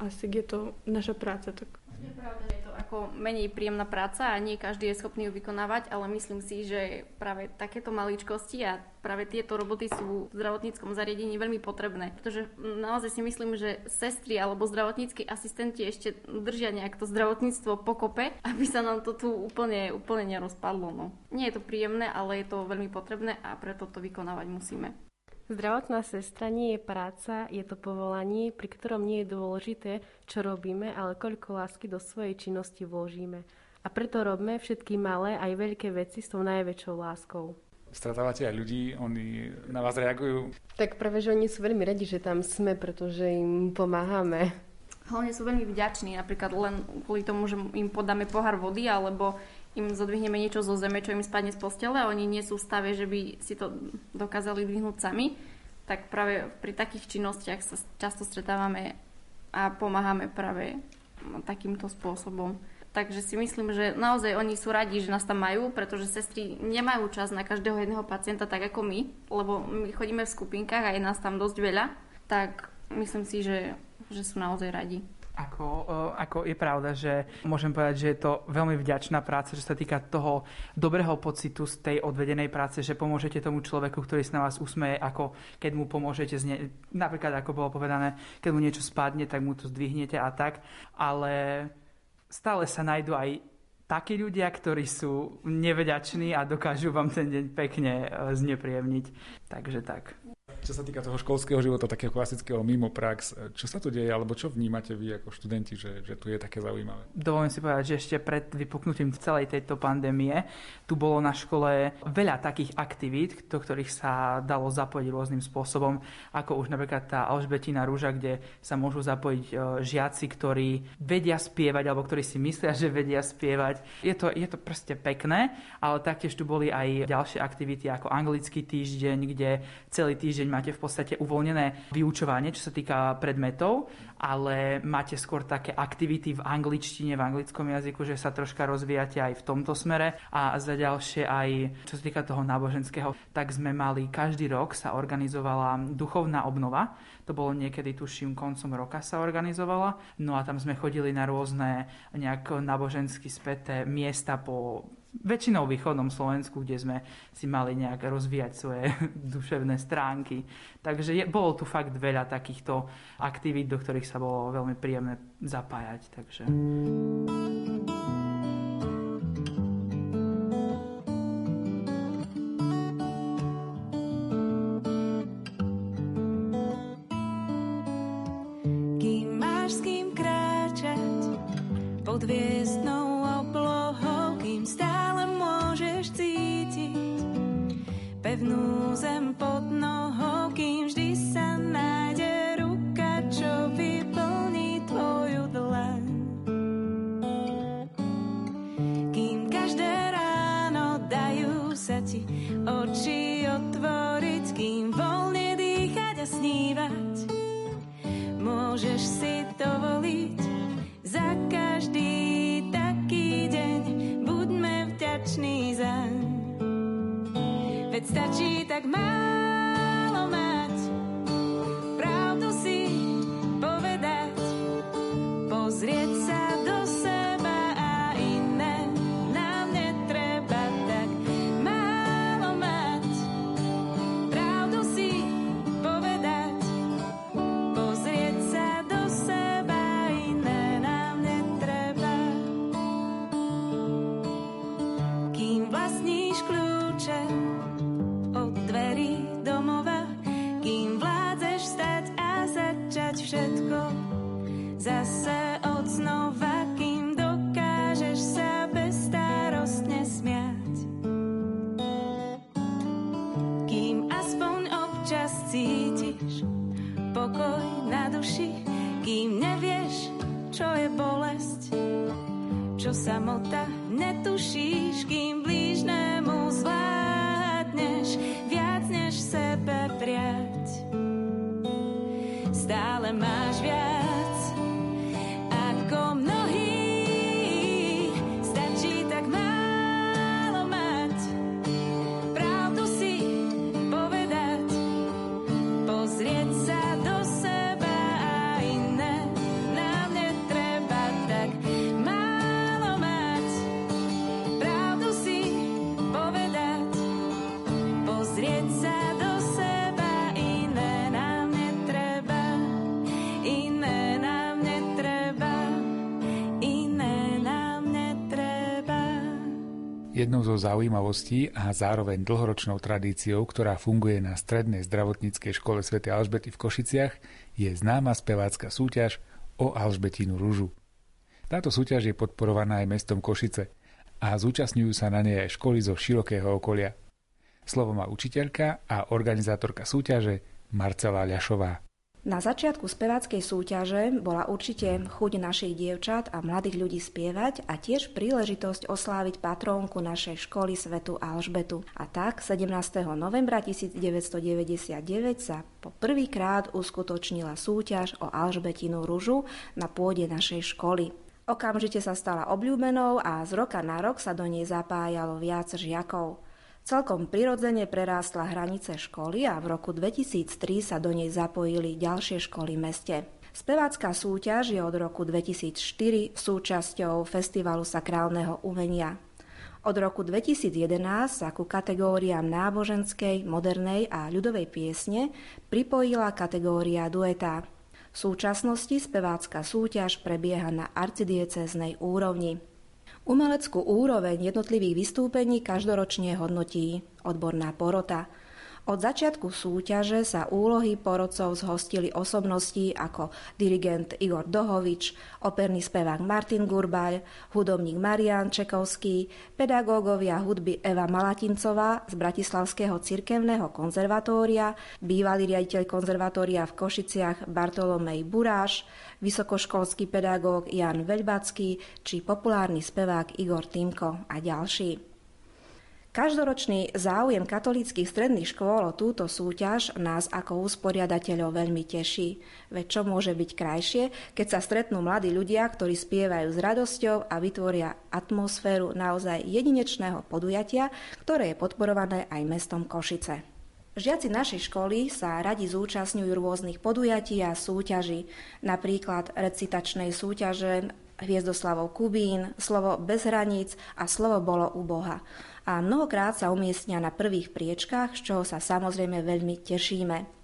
asi je to naša práca. Tak. Je to ako menej príjemná práca a nie každý je schopný ju vykonávať, ale myslím si, že práve takéto maličkosti a práve tieto roboty sú v zdravotníckom zariadení veľmi potrebné. Pretože naozaj si myslím, že sestry alebo zdravotníckí asistenti ešte držia nejak to zdravotníctvo pokope, aby sa nám to tu úplne, úplne nerozpadlo. No. Nie je to príjemné, ale je to veľmi potrebné a preto to vykonávať musíme. Zdravotná sestra nie je práca, je to povolanie, pri ktorom nie je dôležité, čo robíme, ale koľko lásky do svojej činnosti vložíme. A preto robíme všetky malé aj veľké veci s tou najväčšou láskou. Stretávate aj ľudí, oni na vás reagujú? Tak práve, že oni sú veľmi radi, že tam sme, pretože im pomáhame. Hlavne sú veľmi vďační, napríklad len kvôli tomu, že im podáme pohár vody alebo im zodvihneme niečo zo zeme, čo im spadne z postele a oni nie sú v stave, že by si to dokázali dvihnúť sami, tak práve pri takých činnostiach sa často stretávame a pomáhame práve takýmto spôsobom. Takže si myslím, že naozaj oni sú radi, že nás tam majú, pretože sestry nemajú čas na každého jedného pacienta tak ako my, lebo my chodíme v skupinkách a je nás tam dosť veľa, tak myslím si, že, že sú naozaj radi. Ako, ako je pravda, že môžem povedať, že je to veľmi vďačná práca, že sa týka toho dobrého pocitu z tej odvedenej práce, že pomôžete tomu človeku, ktorý sa na vás usmeje, ako keď mu pomôžete, zne, napríklad ako bolo povedané, keď mu niečo spadne, tak mu to zdvihnete a tak, ale stále sa nájdú aj takí ľudia, ktorí sú nevďační a dokážu vám ten deň pekne e, znepríjemniť. Takže tak. Čo sa týka toho školského života, takého klasického mimo prax, čo sa tu deje, alebo čo vnímate vy ako študenti, že, že tu je také zaujímavé? Dovolím si povedať, že ešte pred vypuknutím celej tejto pandémie tu bolo na škole veľa takých aktivít, do ktorých sa dalo zapojiť rôznym spôsobom, ako už napríklad tá Alžbetina rúža, kde sa môžu zapojiť e, žiaci, ktorí vedia spievať, alebo ktorí si myslia, že vedia spievať. Je to, je to proste pekné, ale taktiež tu boli aj ďalšie aktivity ako anglický týždeň, kde celý týždeň máte v podstate uvoľnené vyučovanie, čo sa týka predmetov, ale máte skôr také aktivity v angličtine, v anglickom jazyku, že sa troška rozvíjate aj v tomto smere. A za ďalšie aj, čo sa týka toho náboženského, tak sme mali každý rok sa organizovala duchovná obnova. To bolo niekedy, tuším, koncom roka sa organizovala. No a tam sme chodili na rôzne nejak nábožensky späté miesta po väčšinou východnom Slovensku, kde sme si mali nejak rozvíjať svoje [LAUGHS] duševné stránky. Takže je, bolo tu fakt veľa takýchto aktivít, do ktorých sa bolo veľmi príjemné zapájať. Takže... Kým máš s kým kráčať pod hviezdnou pevnú zem pod nohou, kým vždy sa nájde ruka, čo vyplní tvoju dlaň. Kým každé ráno dajú sa ti oči otvoriť, kým voľne dýchať a snívať, môžeš si dovoliť za každý taký deň, buďme vďační It's that she Jednou zo zaujímavostí a zároveň dlhoročnou tradíciou, ktorá funguje na Strednej zdravotníckej škole Sv. Alžbety v Košiciach, je známa spevácka súťaž o Alžbetinu rúžu. Táto súťaž je podporovaná aj mestom Košice a zúčastňujú sa na nej aj školy zo širokého okolia. Slovo má učiteľka a organizátorka súťaže Marcela Ľašová. Na začiatku speváckej súťaže bola určite chuť našich dievčat a mladých ľudí spievať a tiež príležitosť osláviť patrónku našej školy Svetu Alžbetu. A tak 17. novembra 1999 sa po prvýkrát uskutočnila súťaž o Alžbetinu ružu na pôde našej školy. Okamžite sa stala obľúbenou a z roka na rok sa do nej zapájalo viac žiakov. Celkom prirodzene prerástla hranice školy a v roku 2003 sa do nej zapojili ďalšie školy v meste. Spevácká súťaž je od roku 2004 súčasťou Festivalu sakrálneho umenia. Od roku 2011 sa ku kategóriám náboženskej, modernej a ľudovej piesne pripojila kategória dueta. V súčasnosti spevácka súťaž prebieha na arcidieceznej úrovni. Umeleckú úroveň jednotlivých vystúpení každoročne hodnotí odborná porota. Od začiatku súťaže sa úlohy porodcov zhostili osobnosti ako dirigent Igor Dohovič, operný spevák Martin Gurbaľ, hudobník Marian Čekovský, pedagógovia hudby Eva Malatincová z Bratislavského cirkevného konzervatória, bývalý riaditeľ konzervatória v Košiciach Bartolomej Buráš, vysokoškolský pedagóg Jan Veľbacký či populárny spevák Igor Timko a ďalší. Každoročný záujem katolíckých stredných škôl o túto súťaž nás ako usporiadateľov veľmi teší. Veď čo môže byť krajšie, keď sa stretnú mladí ľudia, ktorí spievajú s radosťou a vytvoria atmosféru naozaj jedinečného podujatia, ktoré je podporované aj mestom Košice. Žiaci našej školy sa radi zúčastňujú rôznych podujatí a súťaží, napríklad recitačnej súťaže Hviezdoslavov Kubín, slovo bez hraníc a slovo bolo u Boha a mnohokrát sa umiestnia na prvých priečkách, z čoho sa samozrejme veľmi tešíme.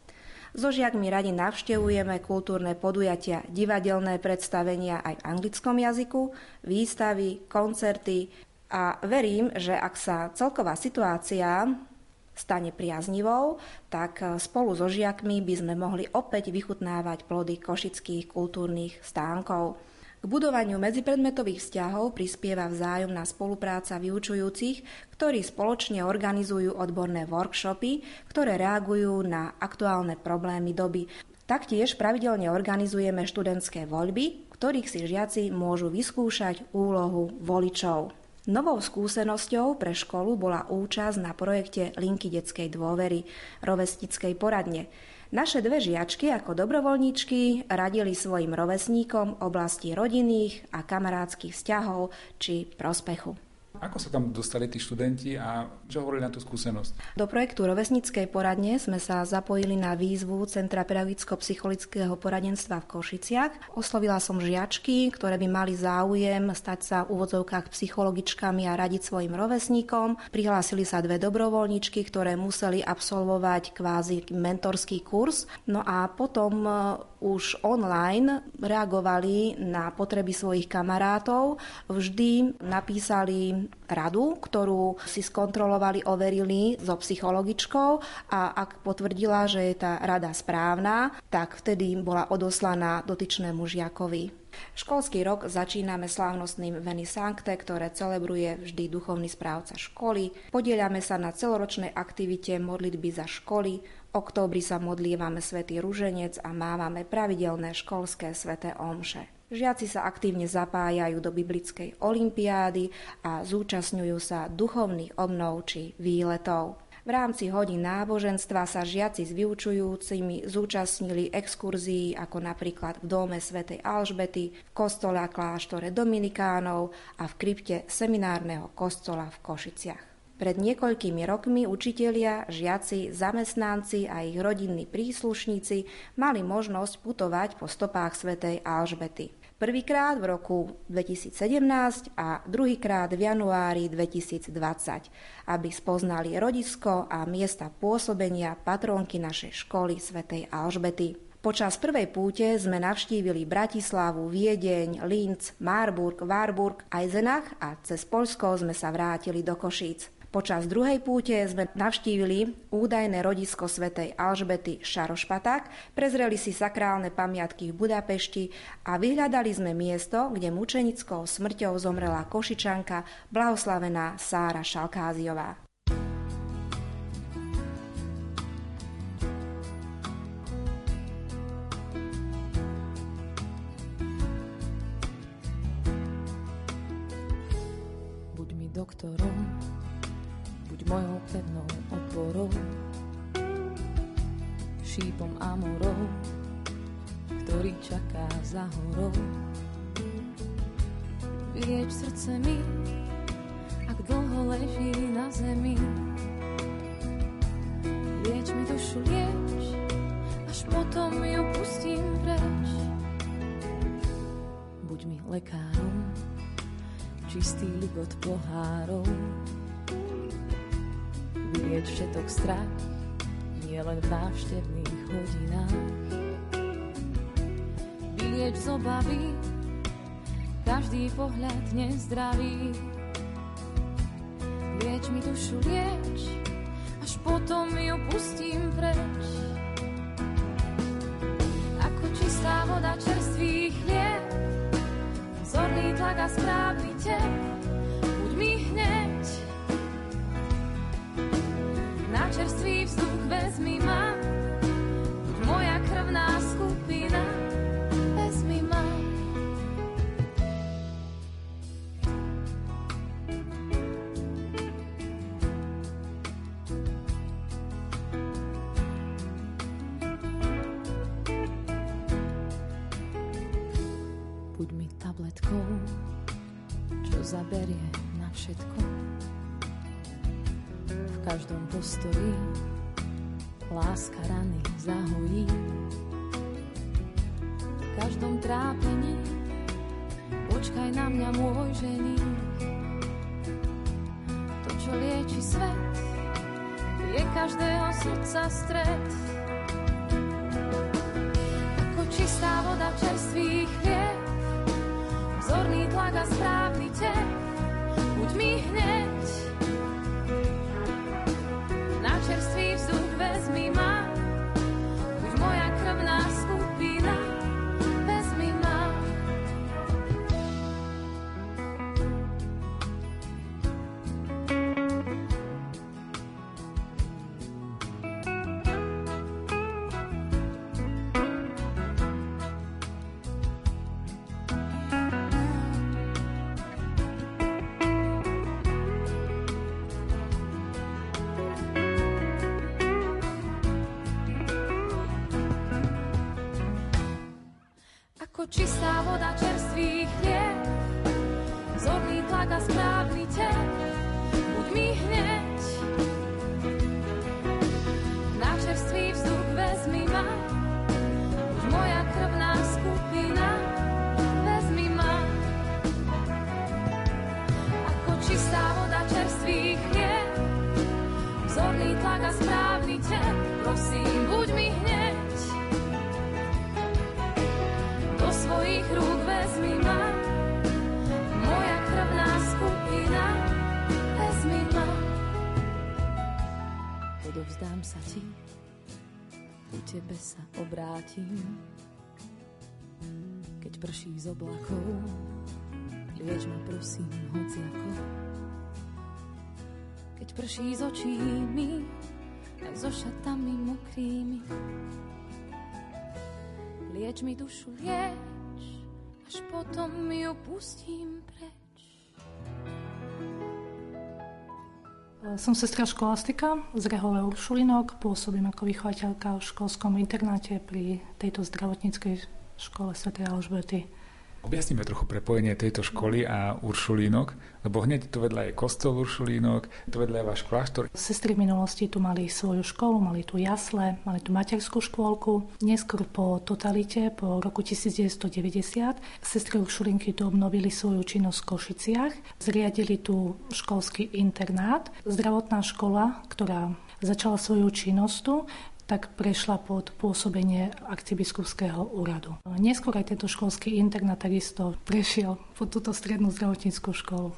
So žiakmi radi navštevujeme kultúrne podujatia, divadelné predstavenia aj v anglickom jazyku, výstavy, koncerty a verím, že ak sa celková situácia stane priaznivou, tak spolu so žiakmi by sme mohli opäť vychutnávať plody košických kultúrnych stánkov. Budovaniu medzipredmetových vzťahov prispieva vzájomná spolupráca vyučujúcich, ktorí spoločne organizujú odborné workshopy, ktoré reagujú na aktuálne problémy doby. Taktiež pravidelne organizujeme študentské voľby, ktorých si žiaci môžu vyskúšať úlohu voličov. Novou skúsenosťou pre školu bola účasť na projekte Linky detskej dôvery, rovestickej poradne. Naše dve žiačky ako dobrovoľníčky radili svojim rovesníkom oblasti rodinných a kamarádskych vzťahov či prospechu. Ako sa tam dostali tí študenti a čo hovorili na tú skúsenosť? Do projektu Rovesnickej poradne sme sa zapojili na výzvu Centra pedagogicko-psychologického poradenstva v Košiciach. Oslovila som žiačky, ktoré by mali záujem stať sa v úvodzovkách psychologičkami a radiť svojim rovesníkom. Prihlásili sa dve dobrovoľničky, ktoré museli absolvovať kvázi mentorský kurz. No a potom e, už online reagovali na potreby svojich kamarátov. Vždy napísali radu, ktorú si skontrolovali, overili so psychologičkou a ak potvrdila, že je tá rada správna, tak vtedy bola odoslaná dotyčnému žiakovi. Školský rok začíname slávnostným Veny Sancte, ktoré celebruje vždy duchovný správca školy. Podieľame sa na celoročnej aktivite modlitby za školy. Októbri sa modlívame Svetý Ruženec a mávame pravidelné školské sveté omše. Žiaci sa aktívne zapájajú do biblickej olimpiády a zúčastňujú sa duchovných obnov či výletov. V rámci hodín náboženstva sa žiaci s vyučujúcimi zúčastnili exkurzií ako napríklad v dome svätej Alžbety, v kostole a kláštore Dominikánov a v krypte seminárneho kostola v Košiciach. Pred niekoľkými rokmi učitelia, žiaci, zamestnanci a ich rodinní príslušníci mali možnosť putovať po stopách svätej Alžbety. Prvýkrát v roku 2017 a druhýkrát v januári 2020, aby spoznali rodisko a miesta pôsobenia patronky našej školy svätej Alžbety. Počas prvej púte sme navštívili Bratislavu, Viedeň, Linz, Marburg, Warburg, Eisenach a cez Polsko sme sa vrátili do Košíc. Počas druhej púte sme navštívili údajné rodisko svätej Alžbety Šarošpaták, prezreli si sakrálne pamiatky v Budapešti a vyhľadali sme miesto, kde mučenickou smrťou zomrela košičanka blahoslavená Sára Šalkáziová. Buď mi doktorom, mojou pevnou oporou, šípom amorov, ktorý čaká za horou. Vylieč srdce mi, ak dlho leží na zemi. Lieč mi dušu, lieč, až potom ju pustím preč. Buď mi lekárom, čistý ligot pohárov, vylieť všetok strach, nie len v návštevných hodinách. Vylieč z obavy, každý pohľad nezdravý. Lieč mi dušu, lieč, až potom ju pustím preč. Ako čistá voda čerstvý chlieb, zorný tlak a správny tep, postoji láska rany zahojí. V každom trápení počkaj na mňa môj žení. To, čo lieči svet, je každého srdca stred. Ako čistá voda čerstvý chlieb, vzorný tlak a správny tep, buď mi hneď prší z oblakov, lieč ma prosím hociako. Keď prší z očí mi, aj so šatami mokrými. Lieč mi dušu, lieč, až potom ju pustím preč. Som sestra školastika z Rehole Uršulinok, pôsobím ako vychovateľka v školskom internáte pri tejto zdravotníckej škole Sv. Alžbety. Objasníme trochu prepojenie tejto školy a Uršulínok, lebo hneď tu vedľa je kostol Uršulínok, tu vedľa je váš kláštor. Sestry v minulosti tu mali svoju školu, mali tu jasle, mali tu materskú škôlku. Neskôr po totalite, po roku 1990, sestry Uršulinky tu obnovili svoju činnosť v Košiciach. Zriadili tu školský internát. Zdravotná škola, ktorá začala svoju činnosť tu, tak prešla pod pôsobenie arcibiskupského úradu. Neskôr aj tento školský internát takisto prešiel pod túto strednú zdravotníckú školu.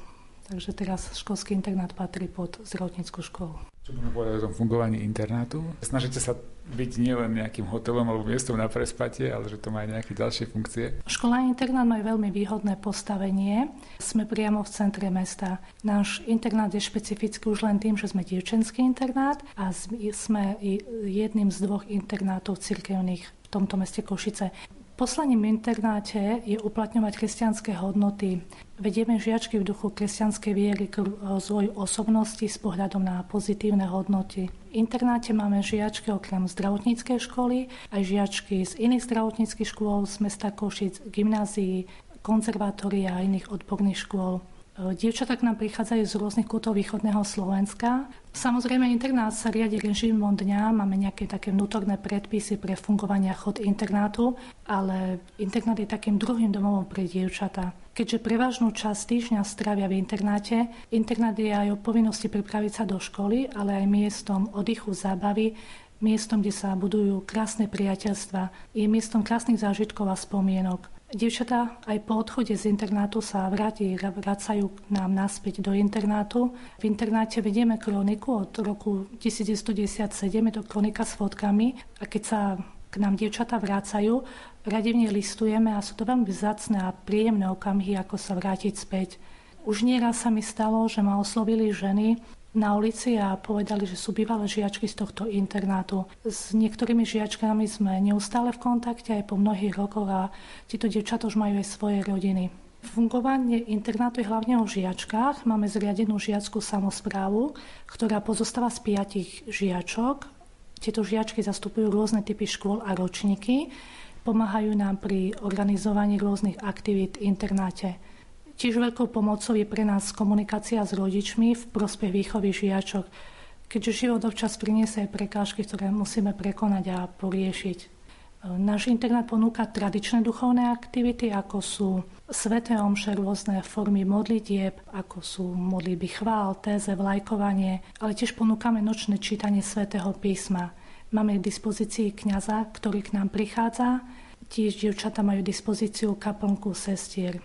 Takže teraz školský internát patrí pod zdravotníckú školu. Čo budeme povedať o tom fungovaní internátu? Snažíte sa byť nielen nejakým hotelom alebo miestom na prespatie, ale že to má aj nejaké ďalšie funkcie? Škola internát majú veľmi výhodné postavenie. Sme priamo v centre mesta. Náš internát je špecifický už len tým, že sme dievčenský internát a sme jedným z dvoch internátov cirkevných v tomto meste Košice. Poslaním internáte je uplatňovať kresťanské hodnoty. Vedieme žiačky v duchu kresťanskej viery k rozvoju osobnosti s pohľadom na pozitívne hodnoty. V internáte máme žiačky okrem zdravotníckej školy, aj žiačky z iných zdravotníckých škôl z mesta Košic, gymnázií, konzervatória a iných odborných škôl. Dievčatá k nám prichádzajú z rôznych kútov východného Slovenska. Samozrejme, internát sa riadi režimom dňa, máme nejaké také vnútorné predpisy pre fungovanie chod internátu, ale internát je takým druhým domovom pre dievčatá. Keďže prevažnú časť týždňa strávia v internáte, internát je aj o povinnosti pripraviť sa do školy, ale aj miestom oddychu, zábavy, miestom, kde sa budujú krásne priateľstva, je miestom krásnych zážitkov a spomienok. Dievčatá aj po odchode z internátu sa vráti, vracajú k nám naspäť do internátu. V internáte vedieme kroniku od roku 1997, je to kronika s fotkami a keď sa k nám dievčatá vrácajú, radi v nej listujeme a sú to veľmi vzácne a príjemné okamihy, ako sa vrátiť späť. Už nieraz sa mi stalo, že ma oslovili ženy, na ulici a povedali, že sú bývalé žiačky z tohto internátu. S niektorými žiačkami sme neustále v kontakte aj po mnohých rokoch a títo dievčatá už majú aj svoje rodiny. Fungovanie internátu je hlavne o žiačkách. Máme zriadenú žiackú samozprávu, ktorá pozostáva z piatich žiačok. Tieto žiačky zastupujú rôzne typy škôl a ročníky. Pomáhajú nám pri organizovaní rôznych aktivít v internáte. Tiež veľkou pomocou je pre nás komunikácia s rodičmi v prospech výchovy žiačok, keďže život občas priniesie aj prekážky, ktoré musíme prekonať a poriešiť. Náš internát ponúka tradičné duchovné aktivity, ako sú sveté omše, rôzne formy modlitieb, ako sú modlitby chvál, téze, vlajkovanie, ale tiež ponúkame nočné čítanie svätého písma. Máme k dispozícii kňaza, ktorý k nám prichádza, tiež dievčata majú dispozíciu kaplnku sestier.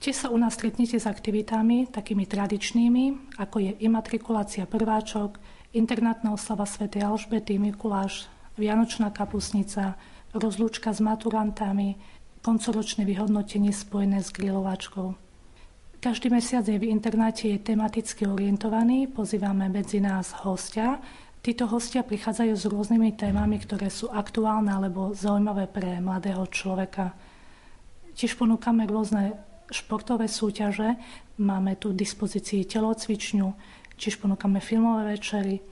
Tiež sa u nás stretnete s aktivitami takými tradičnými, ako je imatrikulácia prváčok, internátna oslava Sv. Alžbety, Mikuláš, Vianočná kapusnica, rozlúčka s maturantami, koncoročné vyhodnotenie spojené s grilovačkou. Každý mesiac je v internáte je tematicky orientovaný, pozývame medzi nás hostia. Títo hostia prichádzajú s rôznymi témami, ktoré sú aktuálne alebo zaujímavé pre mladého človeka. Tiež ponúkame rôzne športové súťaže, máme tu v dispozícii telocvičňu, čiž ponúkame filmové večery.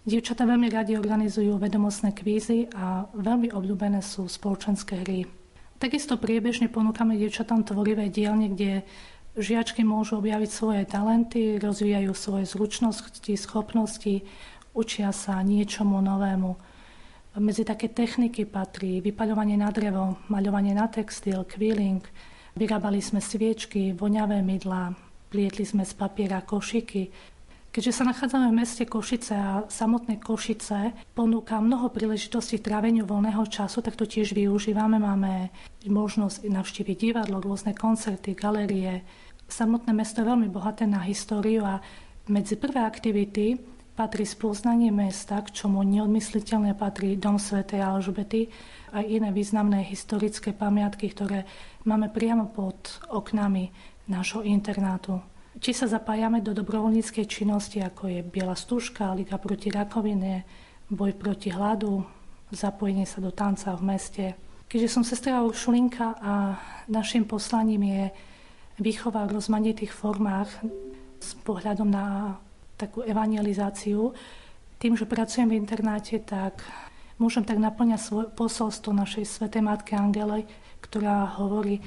Dievčatá veľmi radi organizujú vedomostné kvízy a veľmi obľúbené sú spoločenské hry. Takisto priebežne ponúkame dievčatám tvorivé dielne, kde žiačky môžu objaviť svoje talenty, rozvíjajú svoje zručnosti, schopnosti, učia sa niečomu novému. Medzi také techniky patrí vypaľovanie na drevo, maľovanie na textil, quilling, vyrábali sme sviečky, voňavé mydlá, plietli sme z papiera košiky, Keďže sa nachádzame v meste Košice a samotné Košice ponúka mnoho príležitostí tráveniu voľného času, tak to tiež využívame. Máme možnosť navštíviť divadlo, rôzne koncerty, galerie. Samotné mesto je veľmi bohaté na históriu a medzi prvé aktivity patrí spoznanie mesta, k čomu neodmysliteľne patrí Dom svätej Alžbety a iné významné historické pamiatky, ktoré máme priamo pod oknami nášho internátu. Či sa zapájame do dobrovoľníckej činnosti, ako je Biela stúžka, Liga proti rakovine, boj proti hladu, zapojenie sa do tanca v meste. Keďže som sestra Uršulinka a našim poslaním je výchova v rozmanitých formách s pohľadom na takú evangelizáciu, tým, že pracujem v internáte, tak môžem tak naplňať svoje posolstvo našej svetej Matke Angele, ktorá hovorí,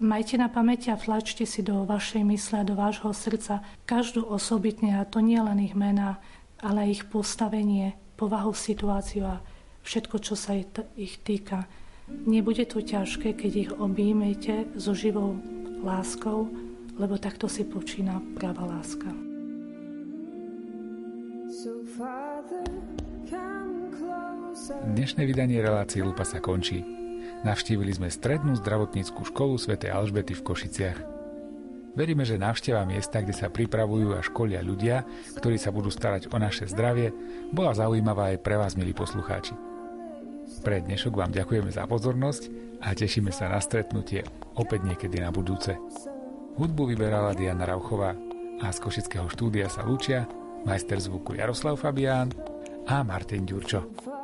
Majte na pamäti a tlačte si do vašej mysle a do vášho srdca každú osobitne, a to nie len ich mená, ale ich postavenie, povahu, situáciu a všetko, čo sa ich týka. Nebude to ťažké, keď ich objímete so živou láskou, lebo takto si počína práva láska. Dnešné vydanie relácie Lupa sa končí. Navštívili sme strednú zdravotníckú školu Sv. Alžbety v Košiciach. Veríme, že návšteva miesta, kde sa pripravujú a školia ľudia, ktorí sa budú starať o naše zdravie, bola zaujímavá aj pre vás, milí poslucháči. Pre dnešok vám ďakujeme za pozornosť a tešíme sa na stretnutie opäť niekedy na budúce. Hudbu vyberala Diana Rauchová a z Košického štúdia sa lúčia majster zvuku Jaroslav Fabián a Martin Ďurčo.